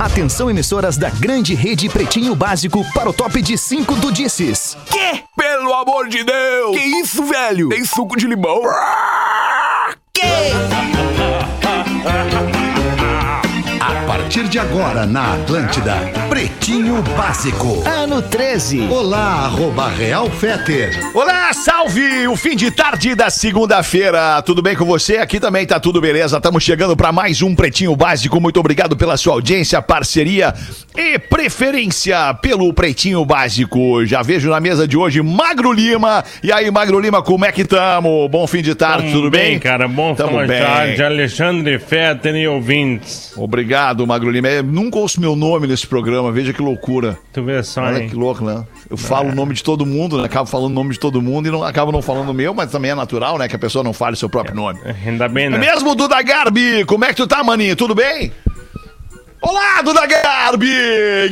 Atenção emissoras da grande rede Pretinho Básico para o top de 5 do Disses. Quê? Pelo amor de Deus! Que isso, velho? Tem suco de limão? Que? Partir de agora na Atlântida, Pretinho Básico. Ano 13. Olá, arroba Real Feter. Olá, salve! O fim de tarde da segunda-feira. Tudo bem com você? Aqui também tá tudo beleza. Estamos chegando para mais um Pretinho Básico. Muito obrigado pela sua audiência, parceria e preferência pelo Pretinho Básico. Já vejo na mesa de hoje Magro Lima. E aí, Magro Lima, como é que tamo? Bom fim de tarde, Tamo tudo bem? cara? Bom Tamo final de bem. tarde. Alexandre Fetter e ouvintes. Obrigado, Magro Lima. Eu nunca ouço meu nome nesse programa, veja que loucura. Tu vê só, Olha hein? que louco, né? Eu falo o nome de todo mundo, né? acabo falando o nome de todo mundo e não acabo não falando o meu, mas também é natural, né? Que a pessoa não fale o seu próprio nome. Ainda bem, É né? mesmo, Duda Garbi? Como é que tu tá, maninho? Tudo bem? Olá, Duda Garbi!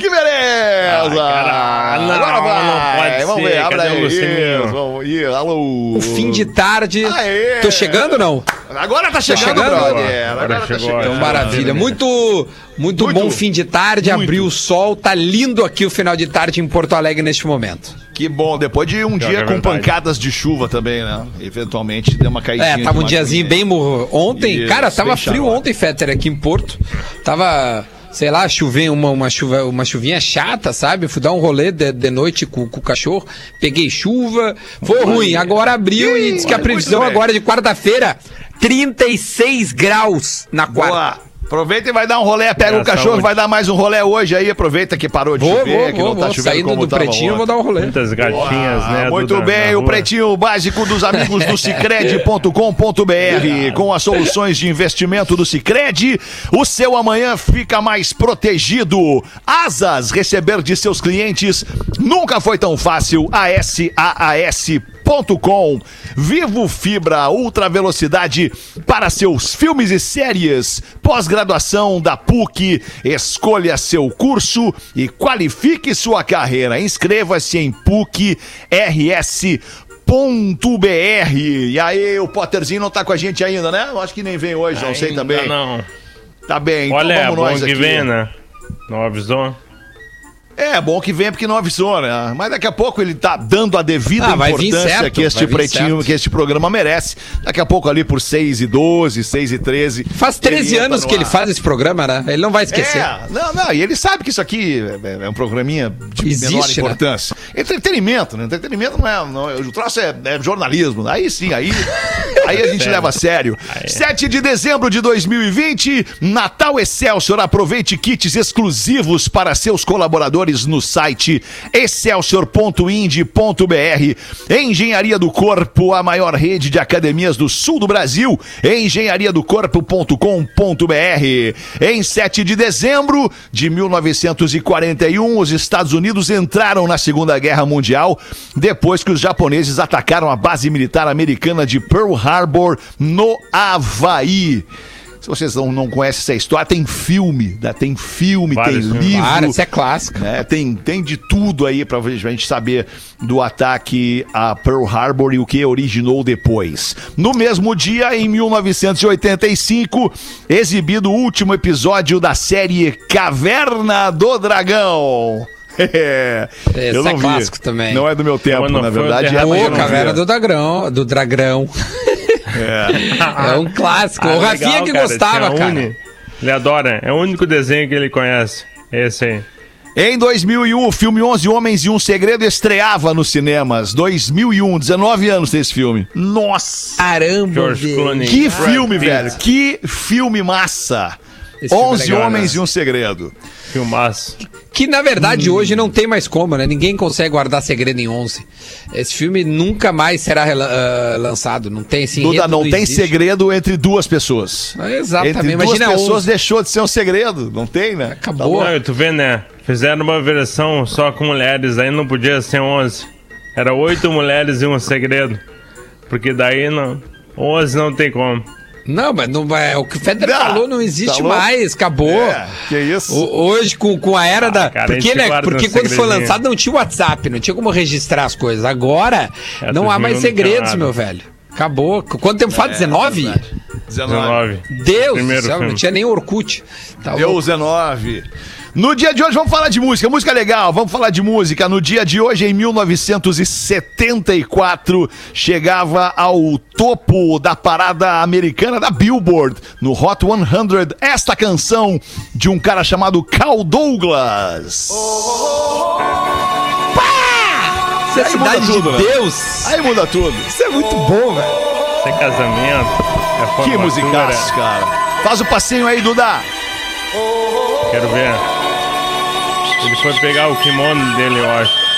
Que beleza! Ah, não, Agora vai! não pode Vamos ser. ver, abre aí. Isso, Vamos, Ih, alô! O fim de tarde. Aê! Tô chegando ou não? Agora tá chegando, chegando? brother. Agora, Agora tá chegou, chegando. é. Então, maravilha. Muito, muito, Muito. bom fim de tarde. Muito. Abriu o sol. Tá lindo aqui o final de tarde em Porto Alegre neste momento. Que bom, depois de um Pior dia é com pancadas de chuva também, né? Eventualmente deu uma caidinha. É, tava um diazinho bem morro. Ontem, Isso, cara, tava frio ontem, Fetter, aqui em Porto. Tava, sei lá, chovendo, uma, uma, chuva, uma chuvinha chata, sabe? Eu fui dar um rolê de, de noite com, com o cachorro, peguei chuva, foi ruim. Agora abriu e disse que a previsão agora é de quarta-feira, 36 graus na quarta. Boa. Aproveita e vai dar um rolê, pega o cachorro, saúde. vai dar mais um rolê hoje aí, aproveita que parou de Vou, chover, vou, que não vou, tá vou. chovendo Saindo como do tava pretinho, ontem. vou dar um rolê. Muitas gatinhas, Ah, né? muito bem, o pretinho básico dos amigos do Cicred.com.br. Com as soluções de investimento do Cicred, o seu amanhã fica mais protegido. Asas, receber de seus clientes nunca foi tão fácil. ASAAS.com. Vivo Fibra, ultra velocidade para seus filmes e séries. Pós-graduação da PUC. Escolha seu curso e qualifique sua carreira. Inscreva-se em PUC RS. Ponto .br. E aí, o Potterzinho não tá com a gente ainda, né? Eu acho que nem vem hoje, não sei Ainda também. Não. Tá bem, Olha, é então vamos nós que aqui. vem, né? Não avisou? É, bom que vem porque não avisou, né? Mas daqui a pouco ele tá dando a devida Ah, importância certo, que este pretinho, que este programa merece. Daqui a pouco ali por 6 e 12, 6 e 13. Faz 13 entra anos no que ele faz esse programa, né? Ele não vai esquecer. É, não, não, e ele sabe que isso aqui é, é um programinha de Existe, menor né? importância. Entretenimento, né? Entretenimento não é. Não, é- o troço é, é jornalismo. Aí sim, aí, aí a gente leva a sério. 7 de dezembro de 2020, Natal Excelsior. Aproveite kits exclusivos para seus colaboradores no site excelsior.ind.br. Engenharia do Corpo, a maior rede de academias do sul do Brasil. Engenhariadocorpo.com.br. Em 7 de dezembro de 1941, os Estados Unidos entraram na Segunda Guerra Mundial depois que os japoneses atacaram a base militar americana de Pearl Harbor, no Havaí. Se vocês não, não conhecem essa história, tem filme, né? tem filme, Vários tem filmes. livro. Claro, isso é clássico. né? Tem, tem de tudo aí pra gente saber do ataque a Pearl Harbor e o que originou depois. No mesmo dia, em 1985, exibido o último episódio da série Caverna do Dragão. Esse Eu é não vi. clássico também. Não é do meu tempo, na verdade. É, mas eu Ô, não Caverna do Dragão. Do Dragão. É, um clássico. o Ah, Rafinha legal, que cara, gostava, é cara. uni- Ele adora. É o único desenho que ele conhece. Esse aí. Em 2001, o filme 11 Homens e um Segredo estreava nos cinemas. 2001, 19 anos desse filme. Nossa! Caramba, George. Clooney. Que filme, velho. Que filme massa. Esse filme é 11 legal, Homens né? e um Segredo. Filmaço. Que na Hum. verdade hoje não tem mais como, né? Ninguém consegue guardar segredo em 11. Esse filme nunca mais será ah, lançado. Não tem esse Duda, não tem existe. segredo entre duas pessoas. Ah, Exatamente. Entre duas Imagina pessoas 11. deixou de ser um segredo. Não tem, né? Acabou. Não, tu vê, né? Fizeram uma versão só com mulheres, aí não podia ser 11. Era oito mulheres e um segredo. Porque daí não. 11 não tem como. Não, mas não vai. O que o Federer Não, falou não existe tá mais, acabou. É, que isso. O- hoje, com, com a era da. cara, porque, né? Porque quando foi lançado não tinha WhatsApp, não tinha como registrar as coisas. Agora, É, não há 2001 mais segredos, meu velho. Acabou. Quanto tempo faz? 19? 19. 19. Deus Primeiro do céu, não tinha nem Orkut. Tá Deu louco. 19. No dia de hoje vamos falar de música, música legal, vamos falar de música. No dia de hoje, em 1974, chegava ao topo da parada americana da Billboard, no Hot 100, esta canção de um cara chamado Cal Douglas. Isso é cidade tudo, de né? Deus. Aí muda tudo. Isso é muito bom, velho. Isso é casamento. É Que musicaço, cara. Faz o passinho aí, Duda. Quero ver. Ele foi pegar o kimono dele, eu acho.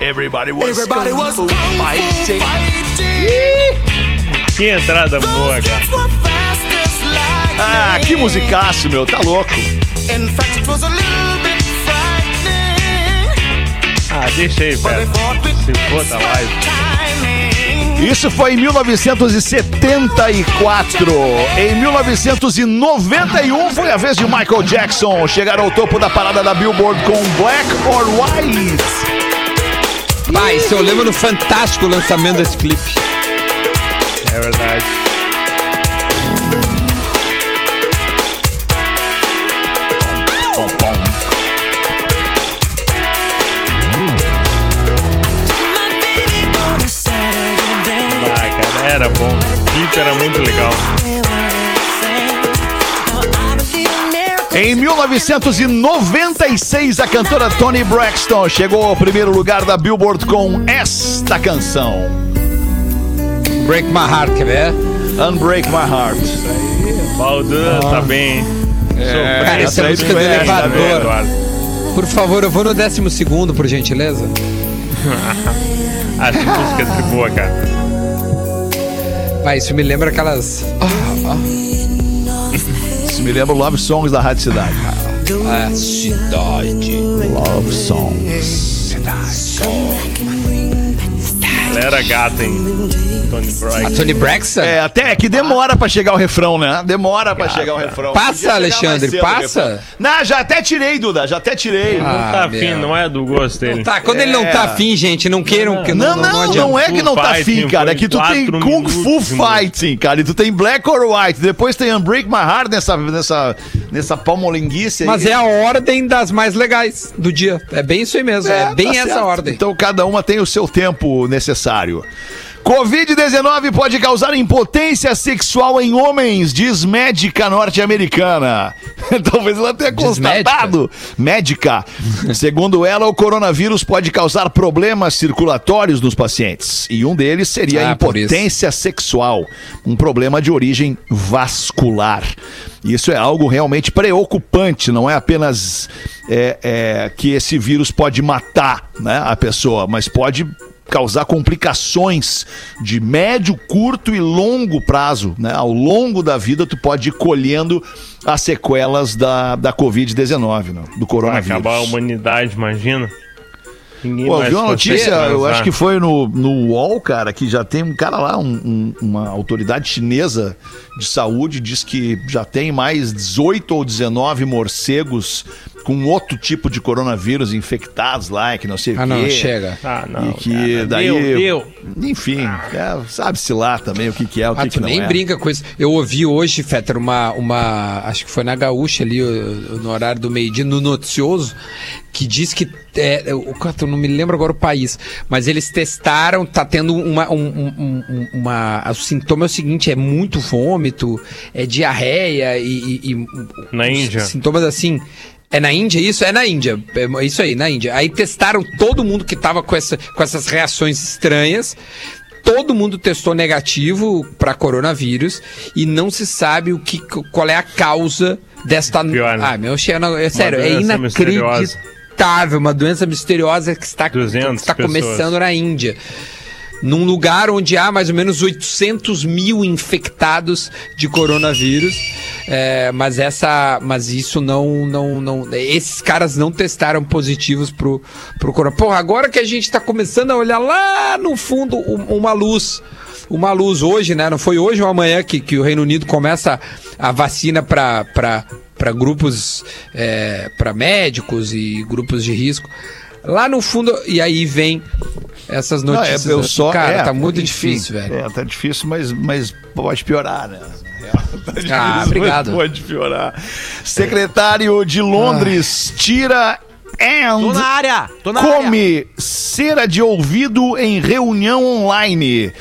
Everybody was, Everybody was fighting. fighting. Que entrada boa, cara. Ah, que musicaço, meu. Tá louco. In fact, it was a little bit frightening. Ah, deixa aí, velho. Se for da expert live. Isso foi em 1974. Em 1991 foi a vez de Michael Jackson chegar ao topo da parada da Billboard com Black or White. Pai, isso eu lembro no fantástico lançamento desse clipe. É verdade. Clipe era muito legal. Em 1996, a cantora Toni Braxton chegou ao primeiro lugar da Billboard com esta canção. Break My Heart, quer ver? Unbreak My Heart. Baldan tá bem. Sofreu. Cara, essa é música do é, tá Tá bem, elevador. Por favor, eu vou no décimo segundo, por gentileza. Essa música é de boa, cara. Pai, isso me lembra aquelas. Ah, Isso me lembra Love Songs da Rádio Cidade. ah, cidade. Love Songs. Ela era gata, hein? Tony A Bright. Tony Braxton? É, até que demora pra chegar o refrão, né? Demora pra chegar o refrão. Passa, Alexandre, passa. Não, já até tirei, Duda, já até tirei. Ah, Tá meu. afim, não é do gosto dele. Tá, quando ele não É. tá afim, gente, não queiram que Não, não, não, adianta. é que não tá Fighting afim, cara. É que tu tem quatro Kung Fu minutos de música. Fighting, cara. E tu tem Black or White. Depois tem Unbreak My Heart nessa, nessa, nessa palmolinguice aí. Mas é a ordem das mais legais do dia. É bem isso aí mesmo. É, bem tá essa certo. ordem. Então cada uma tem o seu tempo necessário. Covid-19 pode causar impotência sexual em homens, diz médica norte-americana. Talvez ela tenha constatado. Médica. Segundo ela, o coronavírus pode causar problemas circulatórios nos pacientes. E um deles seria a Ah, isso. impotência sexual, um problema de origem vascular. Isso é algo realmente preocupante, não é apenas é, é, que esse vírus pode matar né, a pessoa, mas pode causar complicações de médio, curto e longo prazo. Né? Ao longo da vida, tu pode ir colhendo as sequelas da, da Covid-19, né? do Vai coronavírus. acabar a humanidade, imagina. Ninguém Pô, viu uma notícia, eu acho que foi no, no UOL, cara, que já tem um cara lá, um- um- uma autoridade chinesa de saúde, diz que já tem mais 18 ou 19 morcegos com outro tipo de coronavírus infectados lá, que não sei o Ah, quê. não, chega. Ah, não. E que cara, daí. Deu, deu. Enfim, é, sabe-se lá também o que, que é, o que, Ah, que tu não nem é. brinca com isso. Eu ouvi hoje, Fetter, uma, uma. Acho que foi na Gaúcha ali, no horário do meio-dia, no noticioso, que diz que. É, o eu não me lembro agora o país, mas eles testaram, tá tendo uma. Um, um- um- uma o sintoma é o seguinte: é muito vômito, é diarreia e. e- e- Na Índia. Sintomas assim. É na Índia isso? É na Índia. É isso aí, na Índia. Aí testaram todo mundo que tava com, essa, com essas reações estranhas. Todo mundo testou negativo para coronavírus e não se sabe o que, qual é a causa desta. Pior, né? Ah, meu, che- não, é sério, é doença misteriosa. inacreditável. Uma doença misteriosa que está, 200 está pessoas. começando na Índia. Num lugar onde há mais ou menos 800 mil infectados de coronavírus. É, mas essa. Mas isso não, não, não. Esses caras não testaram positivos pro, pro coronavírus. Porra, agora que a gente tá começando a olhar lá no fundo um- uma luz. Uma luz hoje, né? Não foi hoje ou amanhã que, que o Reino Unido começa a vacina para grupos, é, para médicos e grupos de risco. Lá no fundo, e aí vem essas Não, é, notícias. eu só, Cara, é, tá muito enfim, difícil, velho. É, tá difícil, mas, mas pode piorar, né? Tá difícil, Ah, obrigado. mas Pode piorar. Secretário de Londres tira Tô na and área! Tô na área! come cera de ouvido em reunião online.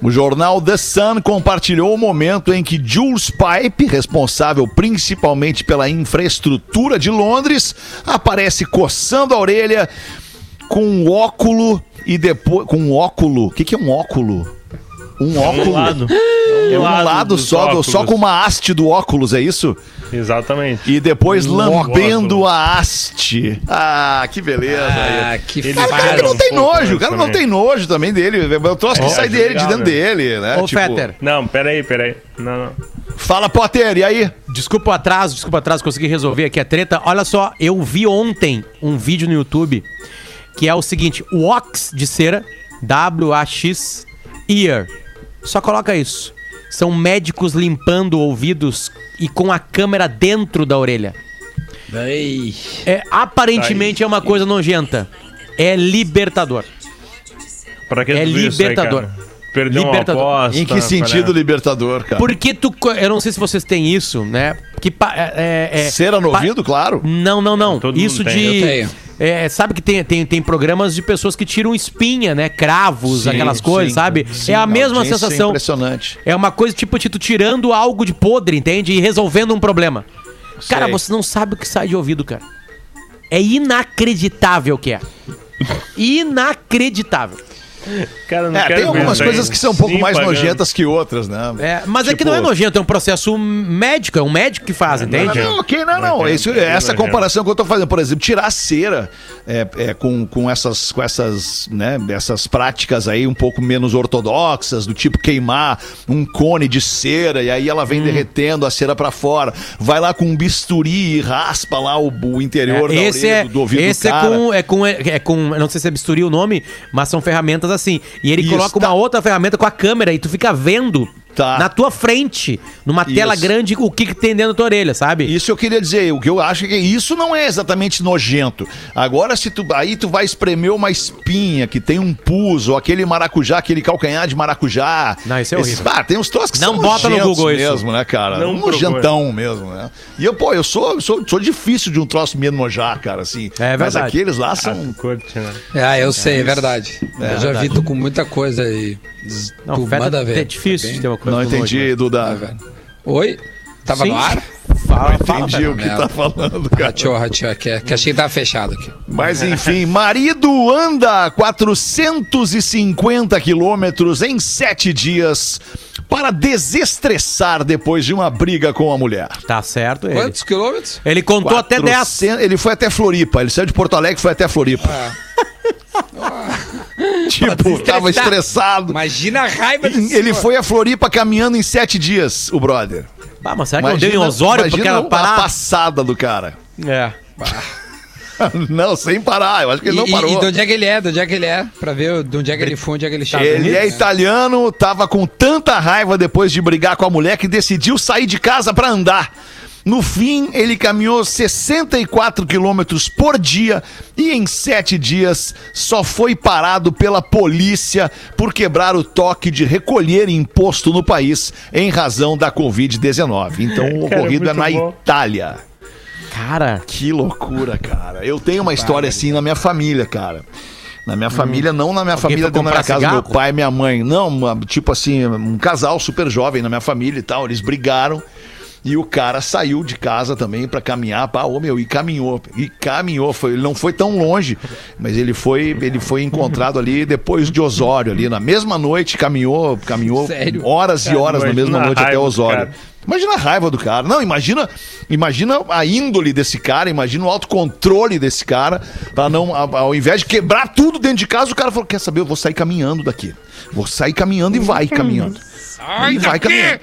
O jornal The Sun compartilhou o momento em que Jules Pipe, responsável principalmente pela infraestrutura de Londres, aparece coçando a orelha com um óculo e depois com um óculo. O que, que é um óculo? Um Um óculo. lado. É um lado dos só, do- só óculos. com uma haste do óculos, é isso? Exatamente. E depois Um lambendo óculo. a haste. Ah, que beleza. Ah, aí. que Ele Cara, o cara Para não um tem nojo, o cara não também. tem nojo também dele. É o troço que Ó, sai é dele, de legal, dentro né? dele, né? Ô, Tipo, Fetter, Não, peraí, peraí. Não, não. Fala, Potter, e aí? desculpa o atraso, desculpa o atraso, consegui resolver aqui a treta. Olha só, eu vi ontem um vídeo no YouTube que é o seguinte: Wax de cera, W-A-X, ear. Só coloca isso. São médicos limpando ouvidos e com a câmera dentro da orelha. É, aparentemente é uma coisa nojenta. É libertador. Pra que É aí, libertador. cara? Perdeu Libertador. uma aposta. Em que sentido parece. libertador, cara? Porque tu. co- Eu não sei se vocês têm isso, né? Que pa- é, é- é- Cera no pa- ouvido, claro. Não, não, não. Todo mundo Isso tem. de. Eu tenho. é, sabe que tem, tem, tem programas de pessoas que tiram espinha, né? Cravos, Sim, aquelas coisas, sim, sabe? sim, é a mesma é sensação. impressionante. É uma coisa tipo de tu tirando algo de podre, entende? E resolvendo um problema. Cara, Sei. você não sabe o que sai de ouvido, cara. É inacreditável o que é. Inacreditável. Cara, não É, quero tem algumas coisas que são um pouco Sim, mais pagando. nojentas que outras, né? É, mas é que Tipo- não é nojento, é um processo médico, é um médico que faz, entende? Não, não, ok, não, não. Nojento, Isso, é essa comparação que eu tô fazendo, por exemplo, tirar a cera é, é, com, com essas, com essas, né, essas práticas aí um pouco menos ortodoxas, do tipo queimar um cone de cera e aí ela Hum. vem derretendo a cera pra fora. Vai lá com um bisturi e raspa lá o, o interior da esse orelha é, do, do ouvido esse do é cara. com, é com, é com, eu não sei se é bisturi o nome, mas são ferramentas assim. E ele Isso, coloca tá. uma outra ferramenta com a câmera e tu fica vendo Tá. na tua frente, numa tela Isso. grande, o que, que tem dentro da tua orelha, sabe? Isso eu queria dizer, o que eu acho é que isso não é exatamente nojento. Agora, se tu aí tu vai espremer uma espinha que tem um pus, ou aquele maracujá, aquele calcanhar de maracujá. Não, isso é Esses- horrível. Ah, tem uns troços que Não são bota no nojentos Google isso. mesmo, né, cara? Não um procura. nojentão mesmo, né? E eu, pô, eu sou, sou, sou difícil de um troço me enojar, cara, assim. É Mas verdade. aqueles lá Ah, são... né? Ah, eu sei, é verdade. É eu já verdade. vi tu com muita coisa aí. Não, feta- manda ver. é difícil de ter uma coisa Não entendi, nojo, né? Duda. Tá vendo? Oi? Tava Sim. no ar? Fala, Não fala, entendi o que tá falando, cara. Rachou, rachou, que, que achei que tava fechado aqui. Mas enfim, marido anda 450 quilômetros em sete dias para desestressar depois de uma briga com a mulher. Tá certo ele. Quantos quilômetros? Ele contou até 10. 400 Ele foi até Floripa. Ele saiu de Porto Alegre e foi até Floripa. tipo, tava estressado. Imagina a raiva desse Ele senhor. foi a Floripa caminhando em sete dias, o brother. Ah, mas será que não deu em Osório porque imagina ela a parar? passada do cara. É. Não, sem parar. Eu acho que ele E, não e- parou. e de onde é que ele é? De onde é que ele é? Pra ver de onde é que ele foi, onde é que ele chegou. Ele é italiano, tava com tanta raiva depois de brigar com a mulher que decidiu sair de casa pra andar. No fim, ele caminhou 64 quilômetros por dia e em sete dias só foi parado pela polícia por quebrar o toque de recolher imposto no país em razão da Covid-19. Então, o Cara, ocorrido é na bom. Itália. Cara, Que loucura, cara. Eu tenho uma história assim na minha família, cara. Na minha família, não na minha família dentro da minha casa, meu cigarro? pai e minha mãe. Não, uma- tipo assim, um casal super jovem na minha família e tal. Eles brigaram e o cara saiu de casa também pra caminhar. Pá, ô meu, e caminhou. E caminhou. Foi, ele não foi tão longe, mas ele foi, ele foi encontrado ali depois de Osório, ali na mesma noite, caminhou, caminhou Sério? horas e horas na mesma noite até raiva Osório. cara. Imagina a raiva do cara. Não, imagina, imagina a índole desse cara, imagina o autocontrole desse cara, para não ao, ao invés de quebrar tudo dentro de casa, o cara falou: "Quer saber, eu vou sair caminhando daqui. Vou sair caminhando e vai caminhando. e vai caminhando.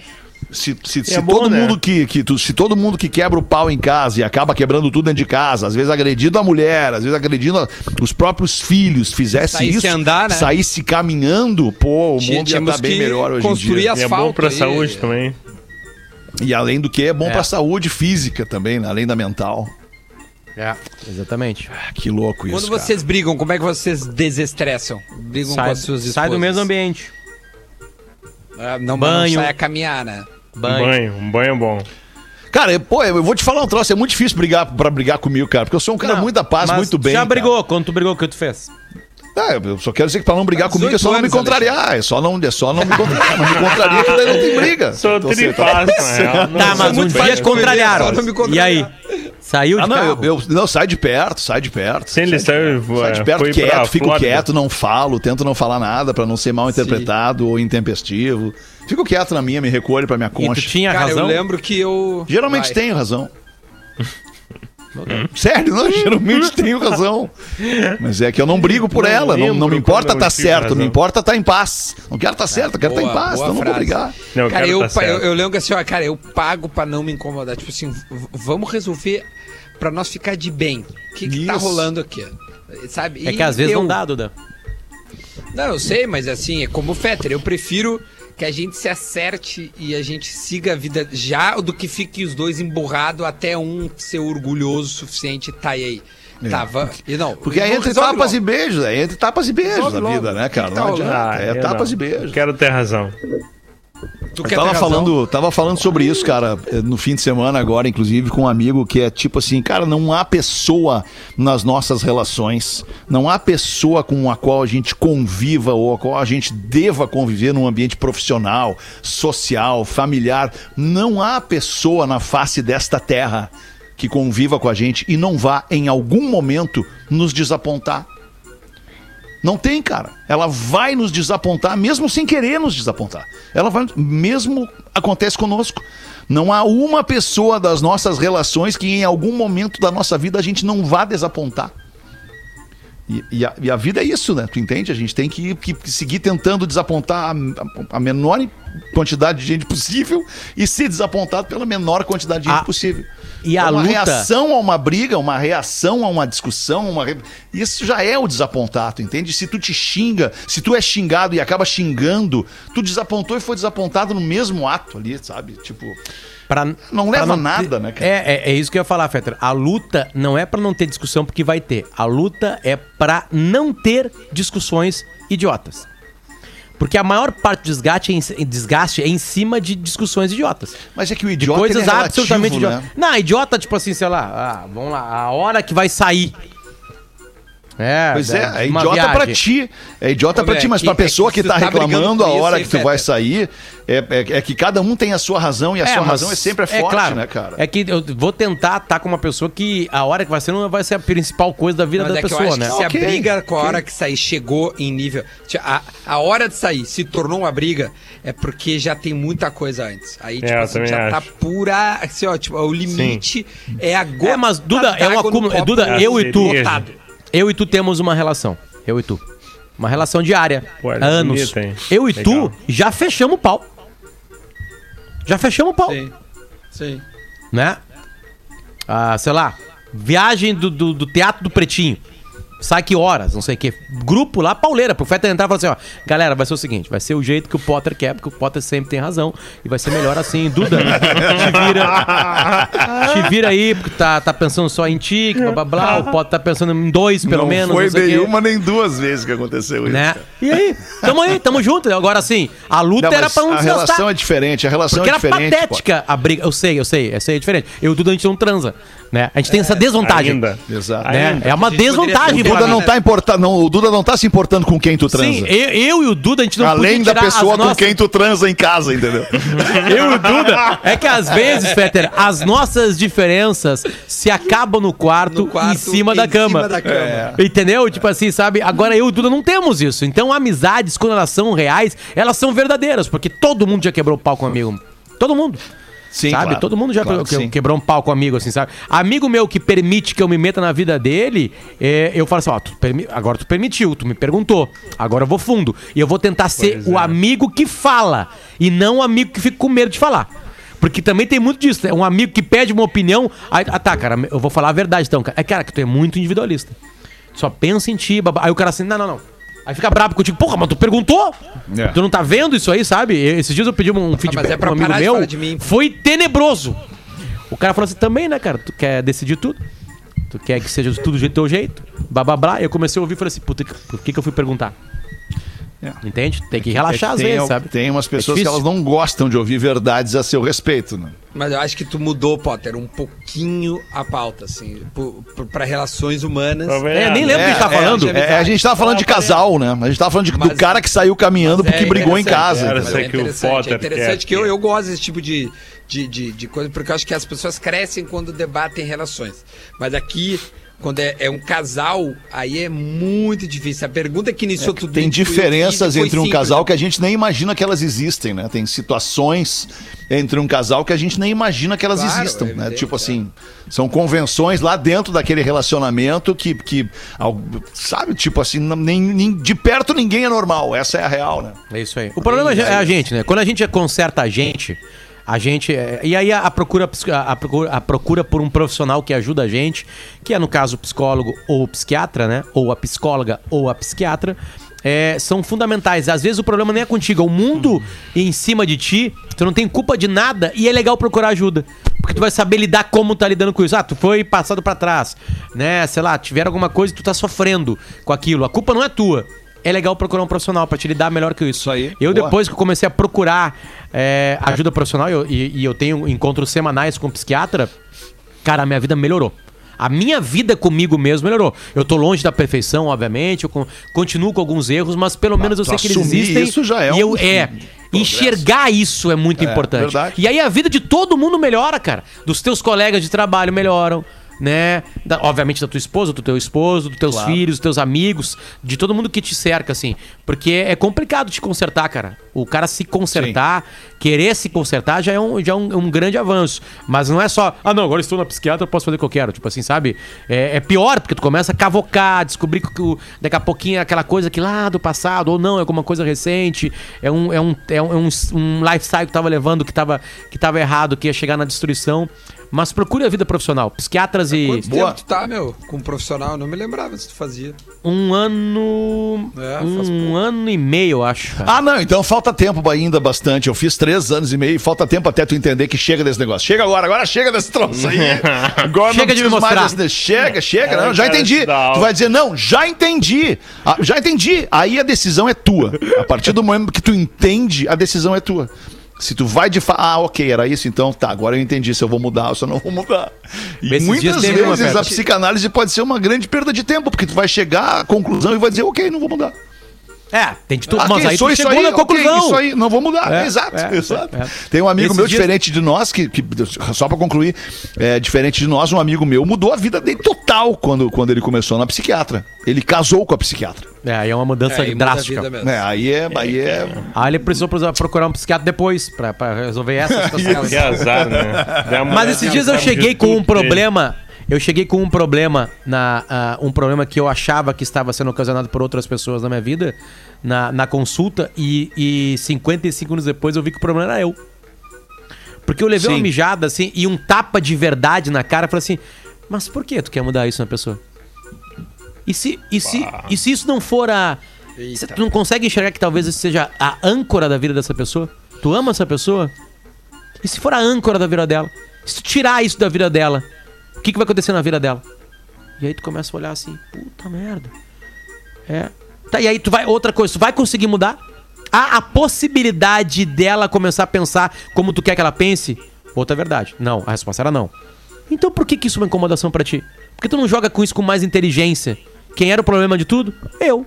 Se, se, se é bom, todo né? mundo que, que se todo mundo que quebra o pau em casa e acaba quebrando tudo dentro de casa, às vezes agredindo a mulher, às vezes agredindo a- os próprios filhos, fizesse Saísse isso, andar, né? saísse caminhando, pô, o Tinha- mundo ia estar bem que melhor hoje em dia. E é bom pra aí. saúde também. E além do que, é bom É. pra saúde física também, né? além da mental. É, exatamente. Que louco isso, Quando cara. vocês brigam, como é que vocês desestressam? Brigam com Sai, as suas esposas? sai do mesmo ambiente. Ah, não, Banho. Banho. não sai a caminhar, né? Um Banho. banho, um banho bom. Cara, eu- pô, eu vou te falar um troço, é muito difícil brigar pra brigar comigo, cara, porque eu sou um cara Não, muito da paz, mas muito bem. Já cara. brigou? Quando tu brigou, o que tu fez? Ah, eu só quero dizer que pra não brigar Faz comigo é só não me 18 anos, contrariar. É só não, é só não me contrariar. Não me contraria, que daí não tem briga. Sou Então, você tripaz, tá- real. Não Tá, mas um muito dia fácil te contrariaram. só não me E contrariar. aí? Saiu de Ah, não, eu, carro? eu- não, sai de perto, sai de perto. Sim, ele sai, de, saiu, sai de é, perto pra quieto, fico Flórida. quieto, não falo, tento não falar nada pra não ser mal interpretado ou intempestivo. Fico quieto na minha, me recolho pra minha E tu concha. tinha Cara, razão? eu lembro que eu. Geralmente Vai. tenho razão. Sério, não, geralmente tenho razão. Mas é que eu não brigo por Não ela. Não, não me importa quando eu estar tive certo, razão. me importa estar em paz. Não quero estar certo, eu quero estar em Boa, paz, boa então não vou frase. brigar. Não, eu cara, eu, tá pa- eu, eu lembro que assim, ó, cara, eu pago pra não me incomodar. Tipo assim, v- vamos resolver pra nós ficar de bem. O que, que tá Isso. rolando aqui? Sabe? É E que às vezes não dá, Duda. Não, eu sei, mas assim, é como o Fetter. Eu prefiro que a gente se acerte e a gente siga a vida já do que fique os dois emburrados até um ser orgulhoso o suficiente e tá aí. É. Tava. E não, Porque é entre tapas logo. e beijos, é entre tapas e beijos Resolve a logo. vida, né, cara? Tá é eu tapas não. e beijos. Quero ter razão. Tu Eu tava falando, tava falando sobre isso, cara, eh, no fim de semana agora, inclusive, com um amigo que é tipo assim, cara, não há pessoa nas nossas relações, não há pessoa com a qual a gente conviva ou a qual a gente deva conviver num ambiente profissional, social, familiar. Não há pessoa na face desta terra que conviva com a gente e não vá em algum momento nos desapontar. Não tem, cara. Ela vai nos desapontar, mesmo sem querer nos desapontar. Ela vai, mesmo acontece conosco. Não há uma pessoa das nossas relações que em algum momento da nossa vida a gente não vá desapontar. E, e a, e a vida é isso, né? Tu entende? A gente tem que, que seguir tentando desapontar a, a menor quantidade de gente possível e ser desapontado pela menor quantidade de gente A- possível. e a uma luta- reação a uma briga, uma reação a uma discussão, uma re- isso já é o desapontar, tu entende? Se tu te xinga, se tu é xingado e acaba xingando, tu desapontou e foi desapontado no mesmo ato ali, sabe? Tipo, Pra, Não leva ter- nada, né, cara? É, é, é isso que eu ia falar, Fetter. A luta não é pra não ter discussão, porque vai ter. A luta é pra não ter discussões idiotas. Porque a maior parte do desgaste é em, desgaste é em cima de discussões idiotas. mas é que o De idiota coisas é relativo, absolutamente né? idiotas. Não, idiota, tipo assim, sei lá, ah, vamos lá, a hora que vai sair. É, Pois é, é idiota pra viagem. ti. É idiota Ô, pra velho, ti, mas que- pra é que pessoa que tu tá tá reclamando a isso hora que tu vai sair, é, é- é que cada um tem a sua razão e a É, sua razão é sempre é forte, claro, né, cara? É que eu vou tentar estar com uma pessoa que a hora que vai ser não vai ser a principal coisa da vida Mas da é que eu pessoa, acho né? que se Ok, a briga com a hora que sair chegou em nível. A, a hora de sair se tornou uma briga, é porque já tem muita coisa antes. Aí, tipo, eu assim, já tá acho. pura. Assim, ó, tipo, o limite é a gota. É, mas Duda, é um acúmulo. Duda, eu e tu. lotado. Eu e tu temos uma relação. Eu e tu. Uma relação diária. Pô, há é anos. bonita, hein? eu e Legal. tu já fechamos o pau. Já fechamos o pau. Sim. Sim. Né? Ah, sei lá. Viagem do, do, do Teatro do Pretinho. Sai que horas, não sei o que. Grupo lá, pauleira, pro Feta entrar e falar assim, ó. Galera, vai ser o seguinte, vai ser o jeito que o Potter quer, porque o Potter sempre tem razão. E vai ser melhor assim. Duda, te vira. te vira aí, porque tá, tá pensando só em ti, blá blá blá. O Potter tá pensando em dois, pelo não menos. foi não quê. nenhuma nem duas vezes que aconteceu isso. Né? cara. E aí? Tamo aí, tamo junto. Agora sim, a luta Não, era pra não a desgastar. relação é diferente, a relação Porque é era diferente. patética a briga. Eu sei, eu sei, eu sei, é diferente. Eu e o Duda, a gente não transa, né? A gente tem essa desvantagem. Ainda. pô. Exato. Né? Ainda. É uma desvantagem. O Duda pra não mim. tá importando, não, o Duda não tá se importando com quem tu transa. Sim, eu, eu e o Duda, a gente não Além podia da pessoa as com nossas- quem tu transa em casa, entendeu? Eu e o Duda. É que às vezes, Peter, as nossas diferenças se acabam no quarto, No quarto, em cima da em cama. cima da cama. É. Entendeu? Tipo assim, sabe? Agora eu e o Duda não temos isso. Então, amizades, quando elas são reais, elas são verdadeiras, porque todo mundo já quebrou o pau com um amigo. Todo mundo. Sim, sabe? claro. Todo mundo já Claro que- quebrou um pau com um amigo, assim, sabe? Amigo meu que permite que eu me meta na vida dele, é, eu falo assim, ó, tu agora tu permitiu, tu me perguntou, agora eu vou fundo. E eu vou tentar ser Pois o é. amigo que fala, e não o amigo que fica com medo de falar. Porque também tem muito disso, né? Um amigo que pede uma opinião, aí, ah tá, cara, eu vou falar a verdade então, cara. É, cara, que tu é muito individualista. Só pensa em ti, babá. Aí o cara assim, não, não, não. Aí fica bravo contigo, porra, mas tu perguntou? É. Tu não tá vendo isso aí, sabe? Esses dias eu pedi um feedback é pra um amigo parar de meu. falar de mim. Foi tenebroso. O cara falou assim, também, né, cara? Tu quer decidir tudo? Tu quer que seja tudo do jeito teu jeito? Blá blá blá. Eu comecei a ouvir e falei assim, puta, por que, que eu fui perguntar? É. Entende? Tem que relaxar às tem, vezes, sabe? tem umas pessoas que elas não gostam de ouvir verdades a seu respeito, né? Mas eu acho que tu mudou, Potter, um pouquinho a pauta, assim, pra relações humanas. É, nem lembro o que a gente tá falando. é, É, a gente tava falando de casal, né? A gente tava falando de- do Mas- cara que saiu caminhando porque é brigou em casa. Era Mas isso é aí que o interessante, Potter é interessante que eu, eu gosto desse tipo de, de, de, de coisa, porque eu acho que as pessoas crescem quando debatem relações. Mas aqui, quando é, é um casal, aí é muito difícil. A pergunta que iniciou tudo Tem diferenças entre um simples. casal que a gente nem imagina que elas existem, né? Tem situações entre um casal que a gente nem imagina que elas Claro, existam, é né? evidente, Tipo é. assim, são convenções lá dentro daquele relacionamento que, que sabe, tipo assim, nem, nem- de perto ninguém é normal. Essa é a real, né? É isso aí. O problema é a gente, né? Quando a gente conserta a gente, a gente. é, E aí a, procura, a, procura, a procura por um profissional que ajuda a gente, que é no caso o psicólogo ou o psiquiatra, né? Ou a psicóloga ou a psiquiatra. é, são fundamentais. Às vezes o problema nem é contigo, é o mundo em cima de ti, tu não tem culpa de nada e é legal procurar ajuda. Porque tu vai saber lidar como tá lidando com isso. Ah, tu foi passado pra trás, né? Sei lá, tiver alguma coisa e tu tá sofrendo com aquilo. A culpa não é tua é legal procurar um profissional pra te lidar melhor que isso. Isso aí. Eu, Boa. depois que eu comecei a procurar é, ajuda profissional eu- e, e eu tenho encontros semanais com um psiquiatra, cara, a minha vida melhorou. A minha vida comigo mesmo melhorou. Eu tô longe da perfeição, obviamente, eu con- continuo com alguns erros, mas pelo menos eu tu sei que eles existem. isso já é e eu, um- é, enxergar isso é muito importante. verdade. E aí a vida de todo mundo melhora, cara. Dos teus colegas de trabalho melhoram, né? Da- obviamente da tua esposa, do teu esposo, dos teus filhos, dos teus amigos, de todo mundo que te cerca, assim. Porque é complicado te consertar, cara. O cara se consertar, querer se consertar já é, um, já é um, um grande avanço. Mas não é só, ah, não, agora estou na psiquiatra, posso fazer o que eu quero. Tipo assim, sabe? É, é pior, porque tu começa a cavocar, descobrir que o- daqui a pouquinho é aquela coisa que lá do passado, ou não, é alguma coisa recente, é um, é um, é um, é um, um lifestyle que tava levando que tava, que tava errado, que ia chegar na destruição. Mas procure a vida profissional. Psiquiatras e. Quanto Boa. tempo tu tá, meu, com um profissional? Eu não me lembrava se tu fazia. Um ano. É, faz um ano e meio, eu acho. cara. Ah, não, então falta tempo ainda bastante. Eu fiz três anos e meio e falta tempo até tu entender que chega desse negócio. Chega agora, agora chega desse troço aí. Agora Chega de me mostrar. desse- Chega, chega, não, já entendi. Tu vai dizer, não, já entendi. Ah, já entendi. Aí a decisão é tua. A partir do momento que tu entende, a decisão é tua. Se tu vai de fato, ah, ok, era isso, então tá, agora eu entendi se eu vou mudar ou se eu não vou mudar. E muitas vezes a psicanálise pode ser uma grande perda de tempo, porque tu vai chegar à conclusão e vai dizer, ok, não vou mudar. É, tem de tudo. Ah, mas aí sou tu isso chegou aí, na conclusão. isso aí, não vou mudar. É, exato, é, exato. é, é. Tem um amigo Esses meu dias- diferente de nós, que, que- só pra concluir, é, diferente de nós, um amigo meu mudou a vida dele total quando, quando ele começou na psiquiatra. Ele casou com a psiquiatra. É, aí é uma mudança aí muda a drástica. mesmo. É, aí é. Aí é Aí ele precisou procurar um psiquiatra depois pra, pra resolver essa situação. Que azar, né? Mas esses dias eu cheguei com um dele. problema. Eu cheguei com um problema na ah, um problema que eu achava que estava sendo ocasionado por outras pessoas na minha vida na, na consulta e, e 55 anos depois eu vi que o problema era eu. Porque eu levei uma Sim. mijada assim e um tapa de verdade na cara, falei assim: "Mas por que tu quer mudar isso na pessoa?" E se e se e se isso não for a se tu não consegue enxergar que talvez isso seja a âncora da vida dessa pessoa? Tu ama essa pessoa? E se for a âncora da vida dela? Se tu tirar isso da vida dela, que, que vai acontecer na vida dela? E aí tu começa a olhar assim, puta merda. É. Tá, e aí tu vai, outra coisa, tu vai conseguir mudar? Há a possibilidade dela começar a pensar como tu quer que ela pense? Outra verdade. Não, a resposta era não. Então por que, que isso é uma incomodação pra ti? Porque tu não joga com isso com mais inteligência? Quem era o problema de tudo? Eu.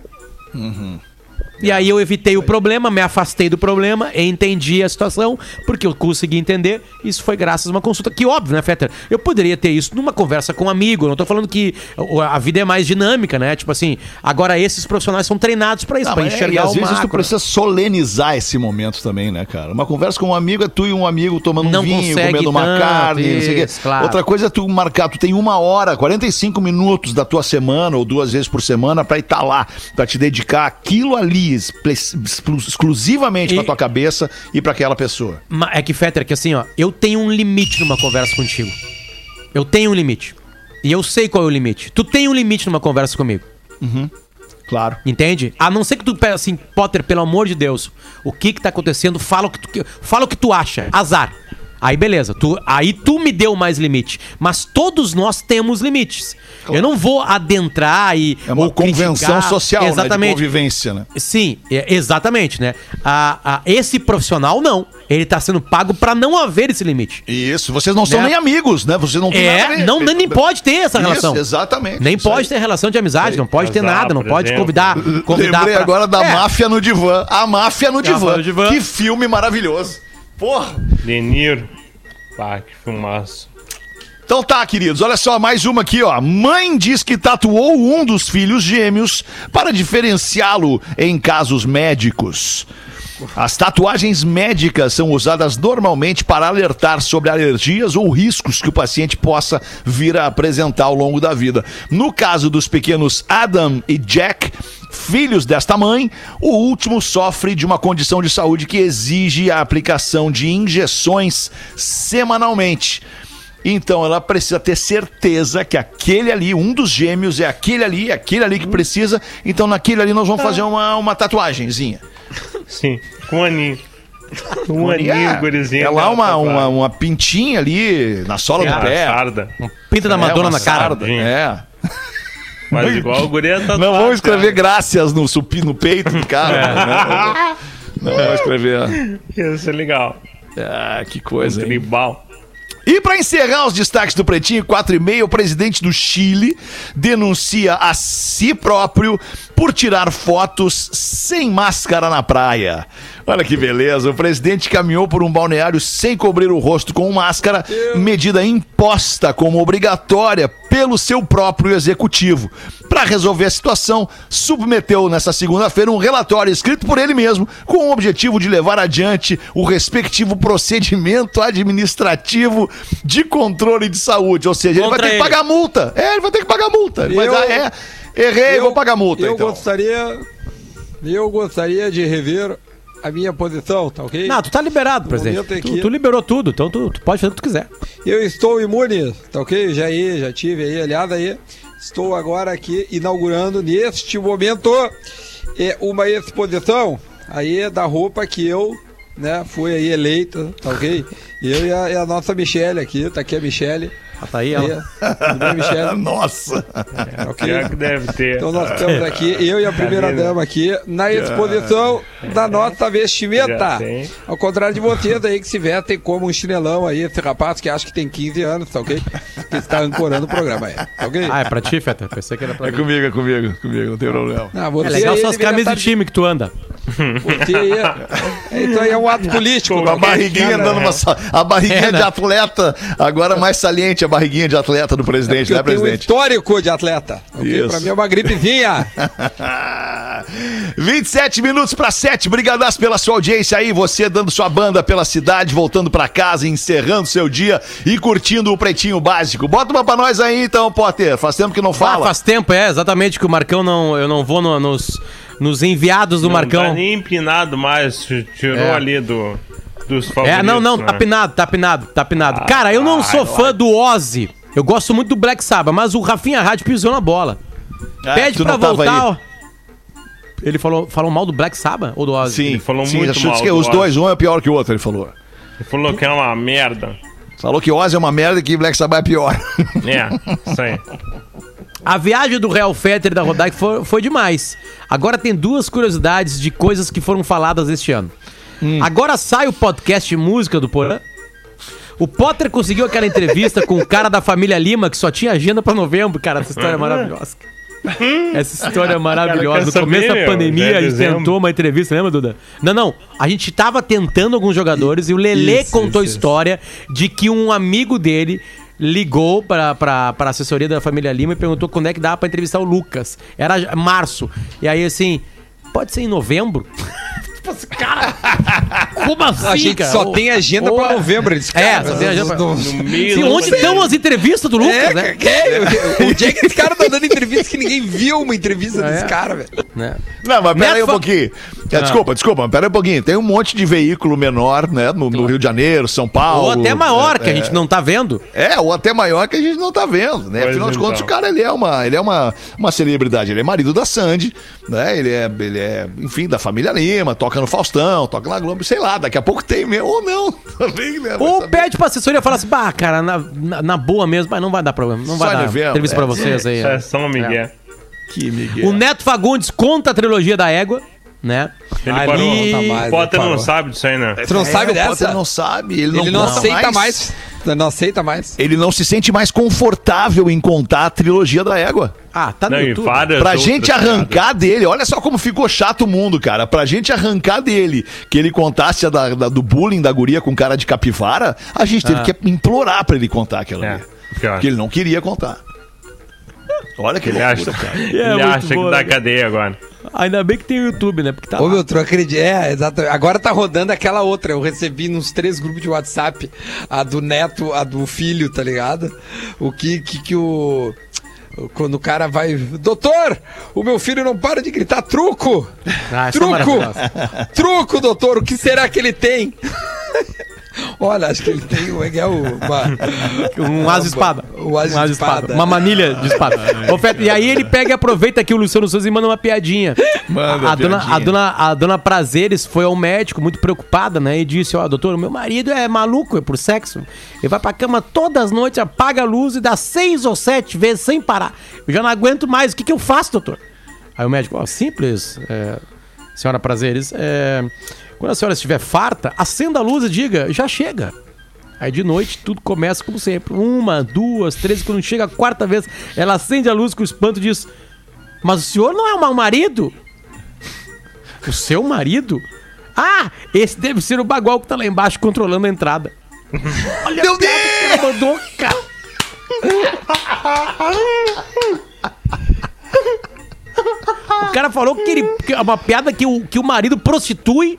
E aí eu evitei o problema, me afastei do problema, entendi a situação, porque eu consegui entender. Isso foi graças a uma consulta. Que óbvio, né, Fetter? Eu poderia ter isso numa conversa com um amigo. Eu não tô falando que a vida é mais dinâmica, né? Tipo assim, agora esses profissionais são treinados pra isso, mas é, enxergar e às vezes tu macro. precisa solenizar esse momento também, né, cara? Uma conversa com um amigo é tu e um amigo tomando Não um vinho, comendo uma tanto, carne, não sei o quê. isso, claro. Outra coisa é tu marcar, tu tem uma hora, 45 minutos da tua semana ou duas vezes por semana pra estar lá, pra te dedicar aquilo ali exclusivamente E- pra tua cabeça e pra aquela pessoa. É que, Fetter, que assim, ó, eu tenho um limite numa conversa contigo. Eu tenho um limite. E eu sei qual é o limite. Tu tem um limite numa conversa comigo. Claro. Entende? A não ser que tu peça assim, Potter, pelo amor de Deus, o que que tá acontecendo? Fala o que tu, fala o que tu acha. Azar. Aí beleza, tu, aí tu me deu mais limite. Mas todos nós temos limites. Eu não vou adentrar e. É uma ou convenção criticar- social, né? De Exatamente. convivência, né? Sim, é- exatamente, né? A, a- esse profissional não. Ele tá sendo pago pra não haver esse limite. Isso, vocês não são Né? nem amigos, né? Vocês não a É, ver. não, nem pode ter essa Isso, relação. exatamente. Nem Isso pode aí. ter relação de amizade, não pode ter nada, não pode exemplo. convidar, convidar Lembrei pra- agora da É, Máfia no Divã. A Máfia no Divã. no Divã. Que filme maravilhoso. Porra. De Niro. Pá, que filmaço. Então tá, queridos, olha só, mais uma aqui, ó. Mãe diz que tatuou um dos filhos gêmeos para diferenciá-lo em casos médicos. As tatuagens médicas são usadas normalmente para alertar sobre alergias ou riscos que o paciente possa vir a apresentar ao longo da vida. No caso dos pequenos Adam e Jack, filhos desta mãe, o último sofre de uma condição de saúde que exige a aplicação de injeções semanalmente. Então ela precisa ter certeza que aquele ali, um dos gêmeos, é aquele ali, é aquele ali que precisa. Então naquele ali nós vamos fazer uma, uma tatuagenzinha. Sim, com um aninho. Um aninho, É, gurizinho. é lá cara, uma, tá uma, uma pintinha ali na sola do pé. sarda. Pinta da É, Madonna na cara. sarda, É. Mas igual o guri é tatuado, Não vamos escrever cara. graças no, supi, no peito do cara. né? Não vamos escrever. Ia ser legal. Ah, que coisa, hein? Tribal. E para encerrar os destaques do Pretinho 4 e meio, o presidente do Chile denuncia a si próprio por tirar fotos sem máscara na praia. Olha que beleza, o presidente caminhou por um balneário sem cobrir o rosto com máscara, medida imposta como obrigatória pelo seu próprio executivo. Para resolver a situação, submeteu nessa segunda-feira um relatório escrito por ele mesmo, com o objetivo de levar adiante o respectivo procedimento administrativo de controle de saúde. Ou seja, ele vai ter que ele. pagar multa. É, ele vai ter que pagar multa. Eu- dar, é, errei, vou pagar multa. Eu então. gostaria. Eu gostaria de rever a minha posição, tá ok? Não, tu tá liberado, presidente. é Tu, tu liberou tudo, então tu, tu pode fazer o que tu quiser. Eu estou imune, tá ok? Já aí, já tive aí, aliás, aí. Estou agora aqui inaugurando neste momento é, uma exposição aí da roupa que eu, né, fui aí eleita, tá ok? Eu e a, e a nossa Michelle aqui, tá aqui a Michelle. Ah, tá aí ela. tudo bem, Michelle? Nossa. Tá ok? Pior que deve ter. Então nós estamos aqui, eu e a primeira né? dama aqui, na exposição da nossa vestimenta. Ao contrário de vocês aí que se vestem como um chinelão aí, esse rapaz que acha que tem 15 anos, tá ok? Que está ancorando o programa aí, tá ok? Ah, é pra ti, Feta? Pensei que era pra É mim. comigo, é comigo, comigo, não tem problema. Ah, É legal só as camisas de time que tu anda. Você aí, é- isso aí é um ato político. A barriguinha dando uma. sa- A barriguinha É, né? de atleta. Agora mais saliente a barriguinha de atleta do presidente, porque né, eu tenho presidente? histórico de atleta. Isso. Pra mim é uma gripezinha. 27 minutos para 7. Brigadaço pela sua audiência aí. Você dando sua banda pela cidade, voltando para casa, encerrando seu dia e curtindo o Pretinho Básico. Bota uma pra nós aí então, Potter. Faz tempo que não Ah, fala. faz tempo, é, exatamente, que o Marcão não. Eu não vou no- nos, nos enviados do Não Marcão. tá nem empinado mais. Tirou É. ali do, dos favoritos. É, não, não, né? tá pinado, tá pinado, tá pinado. Ah, Cara, eu não vai sou fã do Ozzy. Eu gosto muito do Black Sabbath, mas o Rafinha Rádio pisou na bola. Ah, Pede pra voltar, aí. ó. Ele falou, falou mal do Black Sabbath ou do Ozzy? Sim, Ele falou sim, muito acho mal que do os Ozzy. dois, um é pior que o outro, ele falou. Ele falou que é uma merda. Falou que Ozzy é uma merda e que Black Sabbath é pior. É, isso aí. A viagem do Real Fetter da Rodaic foi, foi demais. Agora tem duas curiosidades de coisas que foram faladas este ano. Hum. Agora sai o podcast de música do Porã. O Potter conseguiu aquela entrevista com o cara da família Lima que só tinha agenda pra novembro. Cara, essa história é maravilhosa. Essa história é maravilhosa. No começo saber, da meu, pandemia, já é a gente tentou uma entrevista, lembra, Duda? Não, não. A gente tava tentando alguns jogadores e o Lelê Isso, contou a isso, história de que um amigo dele ligou pra, pra, pra assessoria da família Lima e perguntou quando é que dava pra entrevistar o Lucas. Era março. E aí, assim, pode ser em novembro? Tipo assim, cara, como assim, A gente cara? só tem agenda ô, pra novembro. Eles, É, só tem agenda pra- não- No meio Sim, onde estão as entrevistas do Lucas, É, né? que, que, onde é que esse cara tá dando entrevista que ninguém viu uma entrevista É. desse cara, velho? né? Não, mas pera aí um pouquinho. É, Ah. Desculpa, desculpa, mas pera aí um pouquinho. Tem um monte de veículo menor, né? No, no Rio de Janeiro, São Paulo. Ou até maior, é, que a gente não tá vendo. É, ou até maior que a gente não tá vendo, né? Pois Afinal de então. contas, o cara ele é uma, ele é uma, uma celebridade, ele é marido da Sandy, né? Ele é, ele é, enfim, da família Lima, toca toca no Faustão, toca na Globo, sei lá, daqui a pouco tem mesmo, ou não. Também, né? Vai Ou saber. pede pra assessoria e fala assim, bah, cara, na, na, na boa mesmo, mas não vai dar problema. Não vai Só dar entrevista é. pra vocês aí. Isso é São Miguel. Que Miguel. O Neto Fagundes conta a trilogia da égua, né? Ele Ali parou. não tá mais, o Potter não sabe disso aí, né? Tu não sabe É, o dessa? Potter não sabe, ele não, Ele não aceita mais. Não aceita mais. Ele não se sente mais confortável em contar a trilogia da égua. Ah, tá no Não, e YouTube. várias Pra gente arrancar dele, olha só como ficou chato o mundo, cara. Pra gente arrancar dele que ele contasse a da, da- do bullying da guria com cara de capivara, a gente teve Ah. que implorar pra ele contar aquela É. Porque ele não queria contar. Olha que Ele loucura, acha, cara. É ele acha boa, que dá né? cadeia agora. Ainda bem que tem o YouTube, né? Porque tá Ô, lá. meu, tu acredita? É, exatamente. Agora tá rodando aquela outra. Eu recebi nos três grupos de WhatsApp. A do neto, a do filho, tá ligado? O que que, que o. Quando o cara vai. Doutor! O meu filho não para de gritar truco! Ah, é truco! truco, doutor! O que será que ele tem? Olha, acho que ele tem o. É o uma- Um asa espada. O asa de espada. Uma manilha de espada. Ô, Feto, e aí ele pega e aproveita que o Luciano Souza e manda uma piadinha. Manda a, a dona, piadinha. a, dona, a dona Prazeres foi ao médico muito preocupada, né? E disse: Ó, doutor, o meu marido é maluco, é por sexo. Ele vai pra cama todas as noites, apaga a luz e dá seis ou sete vezes sem parar. Eu já não aguento mais. O que, que eu faço, doutor? Aí o médico, ó, simples, é, senhora Prazeres. é, quando a senhora estiver farta, acenda a luz e diga: já chega. Aí de noite tudo começa como sempre. Uma, duas, três. Quando chega a quarta vez, ela acende a luz com o espanto e diz: Mas o senhor não é o mau marido? O seu marido? Ah, esse deve ser o bagual que tá lá embaixo controlando a entrada. Olha Meu piada que ela mandou, cara. O cara falou que, ele, que é uma piada que o, que o marido prostitui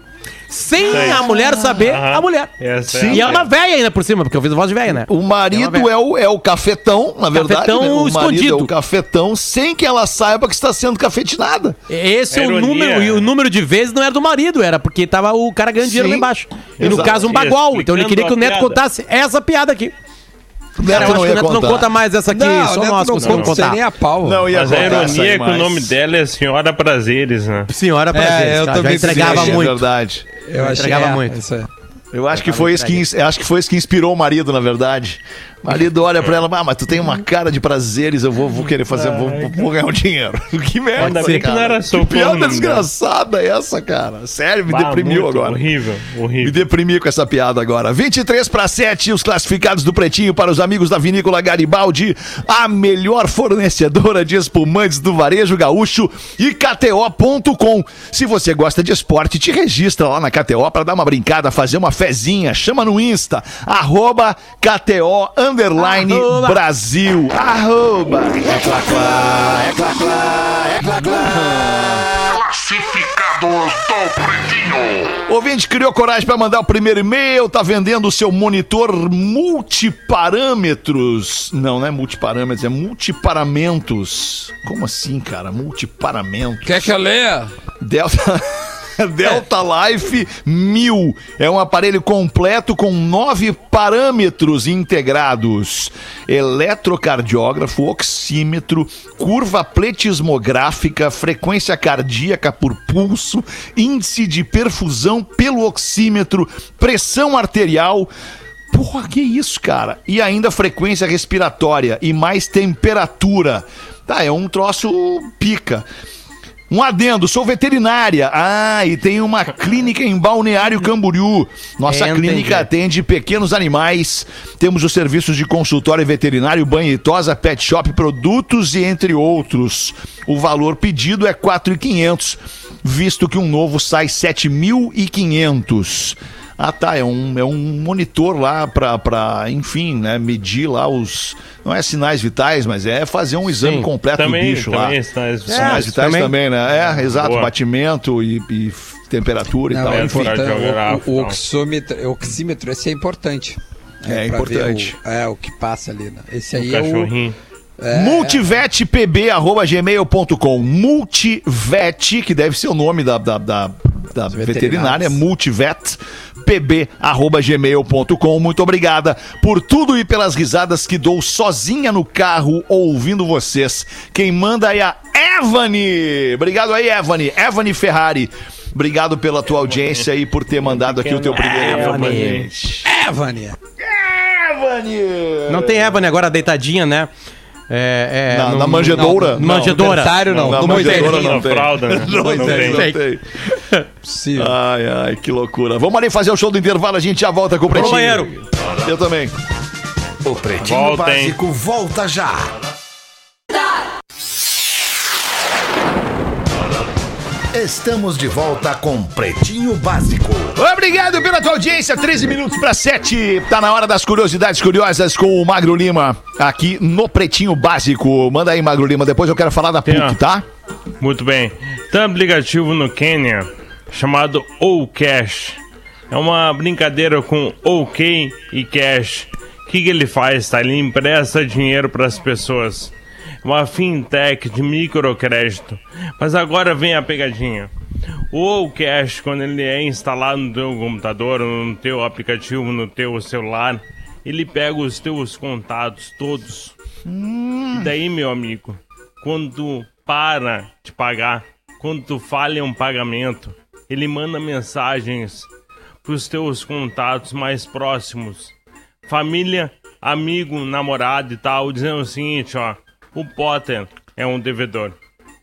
sem Sei. a mulher saber Aham. a mulher. Essa é a e ela é uma velha ainda por cima, porque eu fiz voz de velha, né? O marido É uma é o, é o cafetão, na verdade. Cafetão né? O marido é escondido. o cafetão sem que ela saiba que está sendo cafetinada. Esse é, É o ironia. número, e o número de vezes não era do marido, era porque tava o cara ganhando dinheiro Sim. lá embaixo. E no Exato. caso, um bagual. Então ele queria que o Explicando Neto piada. contasse essa piada aqui. Eu Neto acho que o ia Neto não conta mais essa aqui, Não, só Neto nós não conseguimos conta, contar. nem a pau. Não ia Mas a essa ironia é que o nome dela é Senhora Prazeres, né? Senhora pra É, eu também entregava pensei, É muito. verdade. Eu entregava é, muito. isso. Eu acho que foi isso que, ins- acho que foi isso que inspirou o marido, na verdade. O marido olha pra ela, ah, mas tu tem uma cara de prazeres, eu vou, vou querer fazer, vou, vou- vou ganhar um dinheiro. que merda, Ainda bem que cara. não era Que piada não, né? desgraçada essa, cara. Sério, me Bah, deprimiu muito agora. Horrível, Me horrível. deprimi com essa piada agora. 23 para 7, os classificados do Pretinho para os amigos da Vinícola Garibaldi, a melhor fornecedora de espumantes do varejo gaúcho e KTO.com. Se você gosta de esporte, te registra lá na KTO para dar uma brincada, fazer uma fezinha. Chama no Insta, arroba KTO underline Arroba. Brasil. Arroba. É clá, clá, é clá, clá, é clá, clá. Classificados do Pretinho. Ouvinte criou coragem para mandar o primeiro e-mail, tá vendendo o seu monitor multiparâmetros. Não, não é multiparâmetros, é multiparamentos. Como assim, cara? Multiparamentos. Quer que eu leia? Delta Delta Life 1000 é um aparelho completo com nove parâmetros integrados: eletrocardiógrafo, oxímetro, curva pletismográfica, frequência cardíaca por pulso, índice de perfusão pelo oxímetro, pressão arterial. Porra, que isso, cara? E ainda frequência respiratória e mais temperatura. Tá, é um troço pica. Um adendo, sou veterinária. Ah, e tem uma clínica em Balneário Camboriú. Nossa clínica atende pequenos animais. Temos os serviços de consultório veterinário, banho e tosa, pet shop, produtos e entre outros. O valor pedido é R$ 4.500, visto que um novo sai R$ 7.500. Ah, tá. É um, é um monitor lá pra, pra, enfim, né? Medir lá os. Não é sinais vitais, mas é fazer um exame Sim, completo Também, do bicho lá. também sinais Sinais É, vitais também. também. né? É, exato. Boa. Batimento e, e temperatura Não, e tal. é Enfim. importante. radiográfico, O, o, não. oxímetro, o oxímetro, esse é importante. É pra ver importante. O, é, o que passa ali, né? Esse O aí é o... cachorrinho. Multivetpb.gmail.com Multivet, que deve ser o nome da, da, da, da veterinária, veterinárias. multivetpb.gmail.com Muito obrigada por tudo e pelas risadas que dou sozinha no carro ouvindo vocês. Quem manda é a Evany. Obrigado aí, Evany. Evany Ferrari. Obrigado pela tua audiência e por ter mandado aqui o teu primeiro e-mail pra gente. É, Vânia. Não tem Ebony agora deitadinha, né? É, é, Na, no- na manjedoura? no- manjedoura. Berçário não. Na no manjedoura não Na tem. fralda, né? Não, Não tem, tem. não tem. Possível. Ai, ai, que loucura. Vamos ali fazer o show do intervalo, a gente já volta com o Pretinho. banheiro. Eu também. O Pretinho Voltem. Básico volta já. Estamos de volta com Pretinho Básico. Obrigado pela tua audiência. 13 minutos para 7. Tá na hora das curiosidades curiosas com o Magro Lima aqui no Pretinho Básico. Manda aí, Magro Lima. Depois eu quero falar da PUC, tá? Muito bem. Tem um aplicativo no Quênia chamado OCash. É uma brincadeira com OK e Cash. O que, que ele faz? Tá? Ele empresta dinheiro para as pessoas. Uma fintech de microcrédito. Mas agora vem a pegadinha. O OCash, quando ele é instalado no teu computador, no teu aplicativo, no teu celular, ele pega os teus contatos todos. E daí, meu amigo, quando tu para de pagar, quando tu falha um pagamento, ele manda mensagens pros teus contatos mais próximos, família, amigo, namorado e tal, dizendo o seguinte, ó, o Potter é um devedor.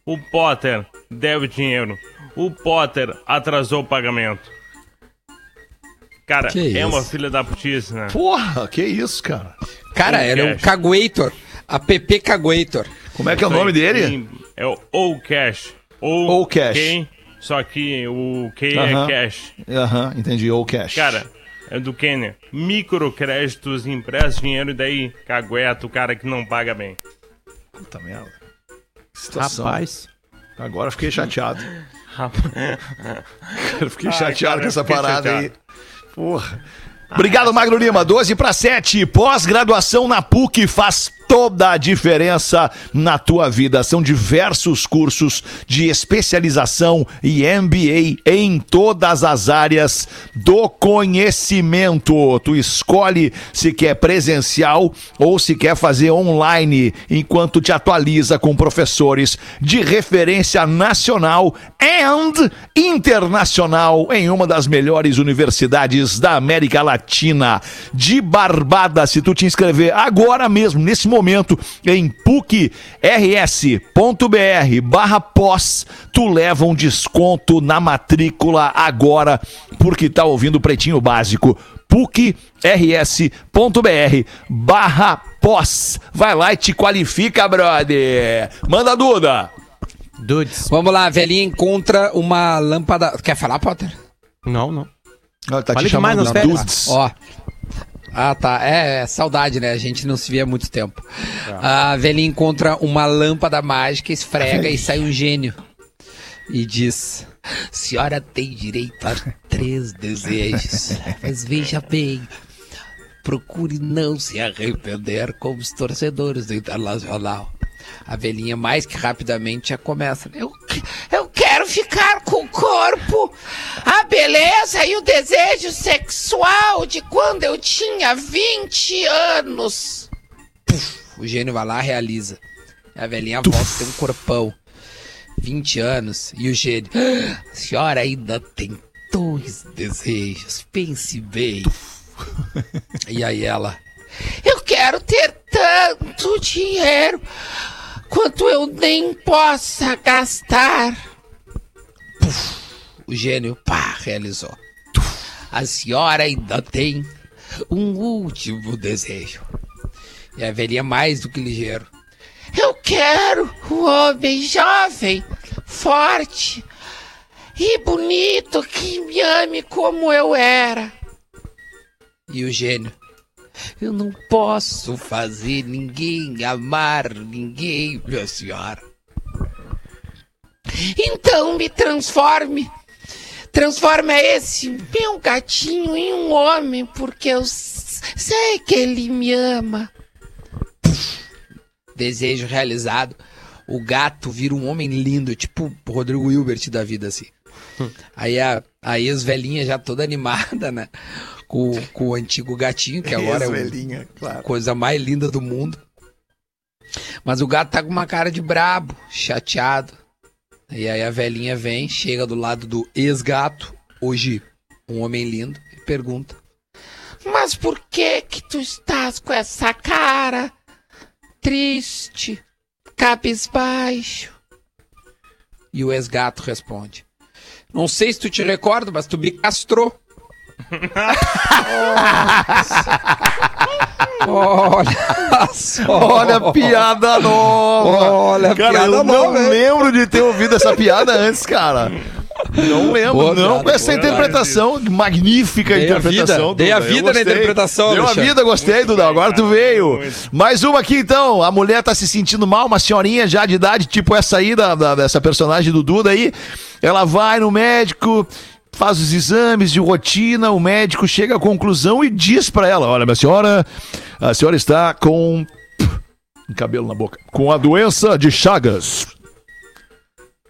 O Potter deve dinheiro. O Potter atrasou o pagamento. Cara, Que é isso? uma filha da putice, né? Porra, que isso, cara. Cara, era um Cash. Caguator. App Caguator. Como é que é o nome dele? É o OCash. O Ocash. K, Só que o K Aham. é cash. Aham, entendi. Ou cash. Cara, é do Quênia. Microcréditos, empresta dinheiro e daí cagueta o cara que não paga bem. Puta merda. Que situação. Rapaz. Agora eu fiquei chateado. Rapaz. Eu fiquei Ai, chateado cara, com essa parada aí. chateado. Porra. Obrigado, Magro Lima. 12 para 7. Pós-graduação na PUC faz toda a diferença na tua vida. São diversos cursos de especialização e MBA em todas as áreas do conhecimento. Tu escolhe se quer presencial ou se quer fazer online, enquanto te atualiza com professores de referência nacional and internacional em uma das melhores universidades da América Latina. De Barbada, se tu te inscrever agora mesmo, nesse momento, em pucrs.br barra pós, tu leva um desconto na matrícula agora, porque tá ouvindo o Pretinho Básico. pucrs.br barra pós. Vai lá e te qualifica, brother. Manda Duda. Dudes. Vamos lá, a velhinha encontra uma lâmpada. Quer falar, Potter? Não, não. Ela tá Fale demais nas férias. Dudes. Ó. Ah, tá. É, é, saudade, né? A gente não se via há muito tempo. A velhinha encontra uma lâmpada mágica, esfrega e sai um gênio. E diz: Senhora tem direito a três desejos. Mas veja bem. Procure não se arrepender como os torcedores do Internacional. A velhinha mais que rapidamente já começa. Eu, eu ficar com o corpo, a beleza e o desejo sexual de quando eu tinha 20 anos. Puf, o gênio vai lá realiza. A velhinha volta a ter um corpão. 20 anos. E o gênio. "Ah, A senhora ainda tem dois desejos. Pense bem. E aí ela. Eu quero ter tanto dinheiro quanto eu nem possa gastar. O gênio, pá, realizou. A senhora ainda tem um último desejo. E a velhinha mais do que ligeiro. Eu quero um homem jovem, forte e bonito que me ame como eu era. E o gênio. Eu não posso fazer ninguém amar ninguém, minha senhora. Então me transforme. Transforma esse meu gatinho em um homem, porque eu sei que ele me ama. Desejo realizado. O gato vira um homem lindo, tipo o Rodrigo Hilbert da vida, assim. Aí a, a ex-velhinha já toda animada, né? Com, com o antigo gatinho, que agora é o, Ex-velhinha, claro. coisa mais linda do mundo. Mas o gato tá com uma cara de brabo, chateado. E aí a velhinha vem, chega do lado do ex-gato, hoje um homem lindo, e pergunta: Mas por que que tu estás com essa cara triste, cabisbaixo? E o ex-gato responde: Não sei se tu te recorda, mas tu me castrou. Olha só. Olha a piada nova. Olha a cara, piada eu não nova, hein? lembro de ter ouvido essa piada antes, cara. Não lembro, Boa não. piada, essa boa interpretação, magnífica Dei a interpretação. vida, dei a. Eu vida na interpretação, Deu a vida, gostei, Duda. Agora tu veio. Mais uma aqui, então. A mulher tá se sentindo mal, uma senhorinha já de idade, tipo essa aí, da, da- dessa personagem do Duda aí. Ela vai no médico, faz os exames de rotina, o médico chega à conclusão e diz pra ela: Olha, minha senhora, a senhora está com. cabelo na boca. Com a doença de Chagas.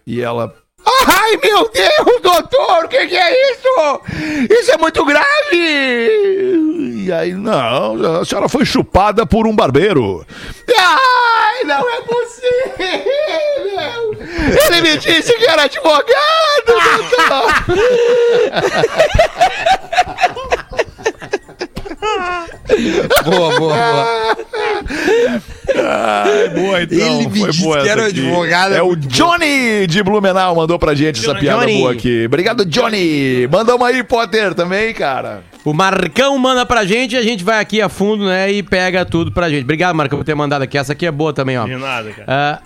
E ela. Ai, meu Deus, doutor, o que, que é isso? Isso é muito grave! E aí, não, a senhora foi chupada por um barbeiro. Ai, não é possível! Ele me disse que era advogado! Boa, boa, boa. Ai, boa então. Ele me Foi disse boa que essa era aqui. advogado, é o. Johnny de Blumenau mandou pra gente essa Johnny. piada Johnny. boa aqui. Obrigado, Johnny. Manda uma aí, Potter, também, cara. O Marcão manda pra gente e a gente vai aqui a fundo, né? E pega tudo pra gente. Obrigado, Marcão, por ter mandado aqui. Essa aqui é boa também, ó. De nada, cara. Ah,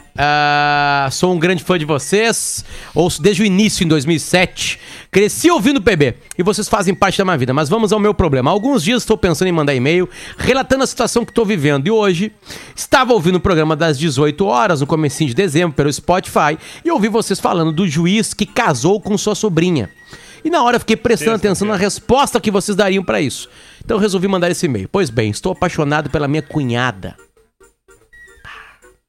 ah, sou um grande fã de vocês. Ouço desde o início, em 2007. Cresci ouvindo o PB e vocês fazem parte da minha vida. Mas vamos ao meu problema. Há alguns dias estou pensando em mandar e-mail relatando a situação que estou vivendo. E hoje estava ouvindo o programa das 18 horas, no comecinho de dezembro, pelo Spotify, e ouvi vocês falando do juiz que casou com sua sobrinha. E na hora eu fiquei prestando atenção na resposta que vocês dariam pra isso. Então eu resolvi mandar esse e-mail. Pois bem, estou apaixonado pela minha cunhada.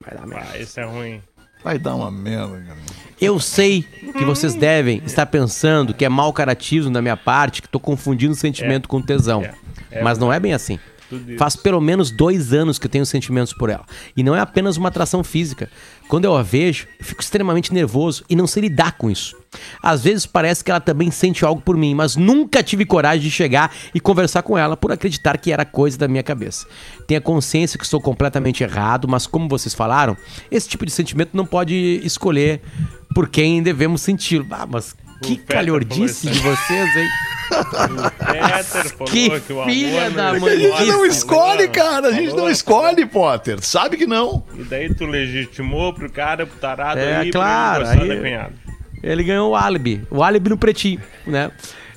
Vai dar merda. Ah, isso é ruim. Vai dar uma merda, cara. Eu sei que vocês devem estar pensando que é mau caratismo da minha parte, que tô confundindo sentimento com tesão. É. É Mas não é bem assim. Faz pelo menos dois anos que eu tenho sentimentos por ela. E não é apenas uma atração física. Quando eu a vejo, eu fico extremamente nervoso e não sei lidar com isso. Às vezes parece que ela também sente algo por mim, mas nunca tive coragem de chegar e conversar com ela por acreditar que era coisa da minha cabeça. Tenho a consciência que estou completamente errado, mas como vocês falaram, esse tipo de sentimento não pode escolher por quem devemos sentir. Ah, mas que calhordice de vocês, hein? Peter falou Que que, o filha amor da mãe. A gente não escolhe, cara. A gente Falou, não escolhe, Potter. Sabe que não. E daí tu legitimou pro cara, pro tarado É, aí, claro, aí-. Ele ganhou o álibi. O álibi no pretinho, né?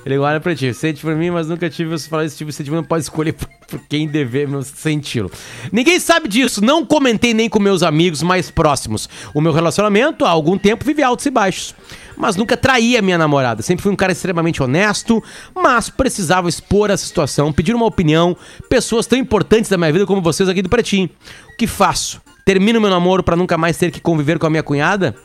Ele ganhou o álibi no pretinho. Sente por mim, mas nunca tive você falar esse tipo de sentimento. Não pode escolher por, por quem devemos senti-lo. Ninguém sabe disso. Não comentei nem com meus amigos mais próximos. O meu relacionamento, há algum tempo, vive altos e baixos. Mas nunca traí a minha namorada. Sempre fui um cara extremamente honesto, mas precisava expor essa situação, pedir uma opinião. Pessoas tão importantes da minha vida como vocês aqui do Pretinho. O que faço? Termino meu namoro pra nunca mais ter que conviver com a minha cunhada?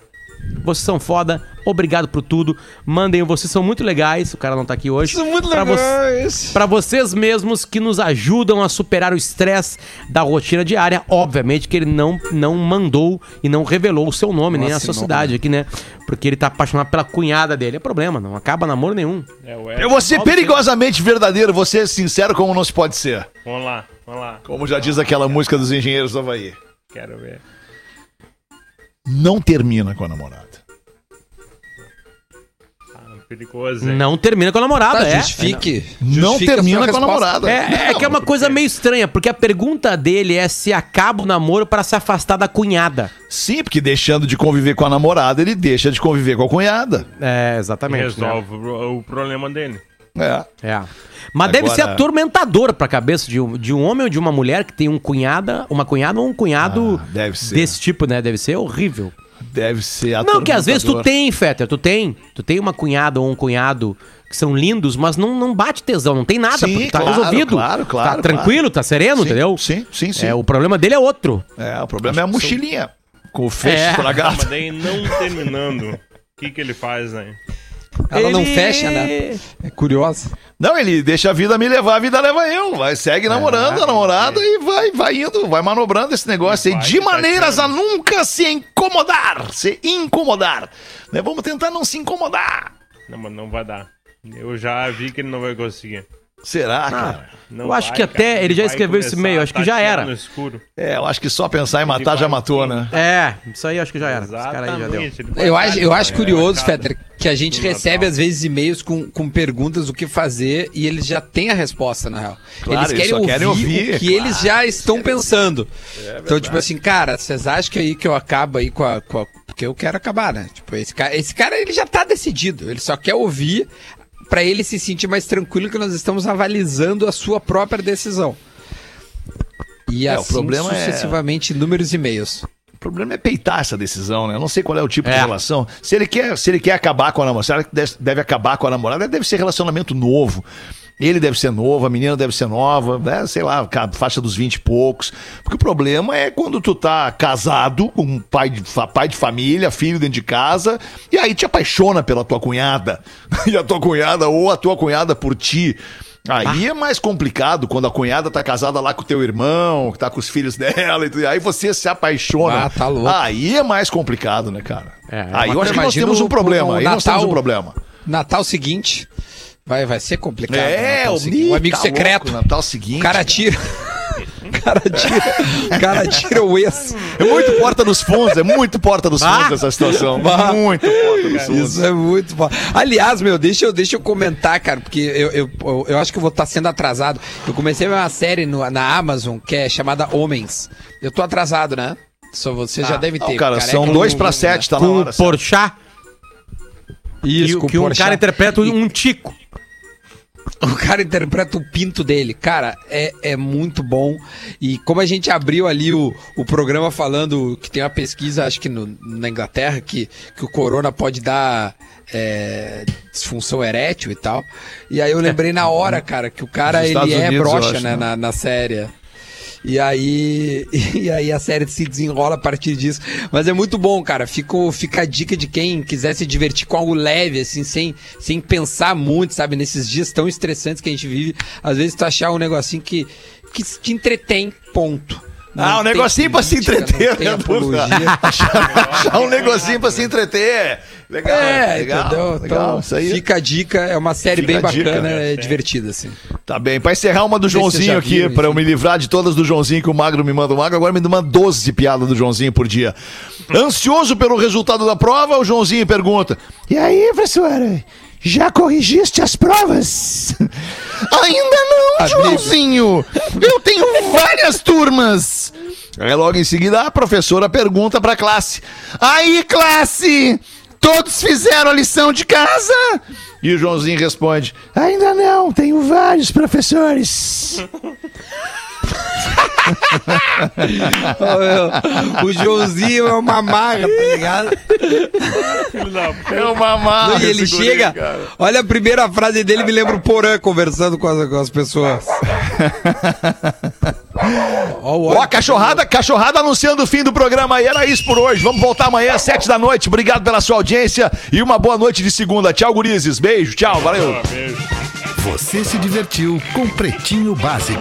Vocês são foda, obrigado por tudo. Mandem, vocês são muito legais. O cara não tá aqui hoje. São muito Pra vo- legais. Pra vocês mesmos que nos ajudam a superar o estresse da rotina diária. Obviamente que ele não, não mandou e não revelou o seu nome, nem a sua cidade aqui, né? Porque ele tá apaixonado pela cunhada dele. É problema, não acaba namoro nenhum. É, o Eu vou ser perigosamente verdadeiro, vou ser sincero como não se pode ser. Vamos lá, vamos lá. Como já diz aquela música dos engenheiros do Havaí. Quero ver. Não termina com a namorada. Ah, perigoso, hein? Não termina com a namorada, Tá, é. justifique. Não Justifique termina com a namorada. É, é que é uma coisa meio estranha, porque a pergunta dele é se acaba o namoro pra se afastar da cunhada. Sim, porque deixando de conviver com a namorada, ele deixa de conviver com a cunhada. É, exatamente. Resolve o, o problema dele. É. É. Mas deve ser Agora- atormentador pra cabeça de um, de um homem ou de uma mulher que tem um cunhada, uma cunhada ou um cunhado Ah, deve ser. desse tipo, né? Deve ser horrível. Deve ser Não, que às vezes tu atormentador. tem, Fetter, tu tem. Tu tem uma cunhada ou um cunhado que são lindos, mas não, não bate tesão, não tem nada, Sim, porque tá claro, resolvido. claro, claro, Tá tranquilo, tá sereno, Sim, entendeu? Sim, sim, sim. É, o problema dele é outro. É, o problema é a mochilinha. Com o fecho É. Estragado. mas daí não terminando, o que que ele faz, né? Ela não Ele- fecha, né? É curiosa. Não, ele deixa a vida me levar, a vida leva eu. Vai, segue namorando a namorada e vai, vai indo, vai manobrando esse negócio aí Vai, de tá maneiras a nunca se incomodar. Se incomodar. Né? Vamos tentar não se incomodar. Não, mas não vai dar. Eu já vi que ele não vai conseguir. Será, cara? Não Eu acho vai, que até cara. ele já escreveu esse e-mail, acho que já era. No escuro. É, eu acho que só pensar em matar já matou, sim. né? É, isso aí acho que já era. Esse cara aí já deu. Exatamente, vai Eu acho, eu acho curioso, é, Fetter, que a gente recebe às vezes e-mails com, com perguntas do que fazer e eles já têm a resposta, na real. Claro, eles eles querem, só ouvir querem ouvir, o que claro. eles já estão pensando. então, tipo assim, cara, vocês acham que aí que eu acabo aí com a, com a- Porque eu quero acabar, né? Tipo, esse cara, esse cara ele já tá decidido. Ele só quer ouvir pra ele se sentir mais tranquilo que nós estamos avalizando a sua própria decisão. E É, o assim problema é- sucessivamente, números e e-mails. O problema é peitar essa decisão, né? Eu não sei qual é o tipo de É. relação. Se ele quer, se ele quer acabar com a namorada, que deve, deve acabar com a namorada? Deve ser relacionamento novo. Ele deve ser novo, a menina deve ser nova, né? sei lá, faixa dos 20 e poucos. Porque o problema é quando tu tá casado com um pai de, pai de família, filho dentro de casa, e aí te apaixona pela tua cunhada. E a tua cunhada, ou a tua cunhada por ti. Aí é mais complicado quando a cunhada tá casada lá com o teu irmão, que tá com os filhos dela, e aí você se apaixona. Ah, tá louco. Aí é mais complicado, né, cara? É, aí eu acho que nós temos um problema. Aí nós temos um Natal- problema. Natal seguinte vai, vai ser complicado. né? É, o, o amigo tá secreto. louco, Natal seguinte. o cara tira. O cara tira, o cara tira o ex. É muito porta dos fundos, é muito porta dos fundos Ah! essa situação. Bah. Muito porta dos fundos. Isso é muito bom. Aliás, meu, deixa eu, deixa eu comentar, cara, porque eu, eu, eu, eu acho que eu vou estar sendo atrasado. Eu comecei a ver uma série no- na Amazon que é chamada Homens. Eu tô atrasado, né? Só você já deve Não, ter. cara, Careca são não- dois pra sete, tá na hora. o Porchat, Isso, que, com que um cara interpreta um tico. O cara interpreta o pinto dele. Cara, é, é muito bom. E como a gente abriu ali o, o programa falando que tem uma pesquisa, acho que no- na Inglaterra, que, que o corona pode dar é, disfunção erétil e tal. E aí eu lembrei na hora, cara, que o cara ele é Unidos, broxa, acho, né, né? na, na série. E aí, e aí a série se desenrola a partir disso. Mas é muito bom, cara. Fica, o- fica a dica de quem quiser se divertir com algo leve, assim, sem, sem pensar muito, sabe? Nesses dias tão estressantes que a gente vive. Às vezes tu achar um negocinho que, que te entretém, ponto. Ah, um negocinho pra se entreter, não né. Achar um negocinho pra se entreter. Legal, É, legal, entendeu? legal. Então, aí. fica a dica, é uma série Fica bem a dica, bacana, né? é divertida, assim. Tá bem, pra encerrar uma do Joãozinho aqui, pra eu me livrar de todas do Joãozinho que o Magro me manda. O Magro agora me manda 12 piadas do Joãozinho por dia. Ansioso pelo resultado da prova, o Joãozinho pergunta: E aí, professora? Já corrigiste as provas? Ainda não, Amigo. Joãozinho! Eu tenho várias turmas! Aí logo em seguida a professora pergunta pra classe: Aí, classe! Todos fizeram a lição de casa? E o Joãozinho responde: Ainda não, tenho vários professores. o Joãozinho é uma maga, tá ligado? É uma marca. e ele chega, olha a primeira frase dele, me lembra o Porã conversando com as, com as pessoas. Ó, o Ó, óleo. cachorrada, cachorrada anunciando o fim do programa aí. Era isso por hoje. Vamos voltar amanhã às sete da noite. Obrigado pela sua audiência e uma boa noite de segunda. Tchau, gurizes. Beijo, tchau, valeu. Beijo. Você se divertiu com Pretinho Básico.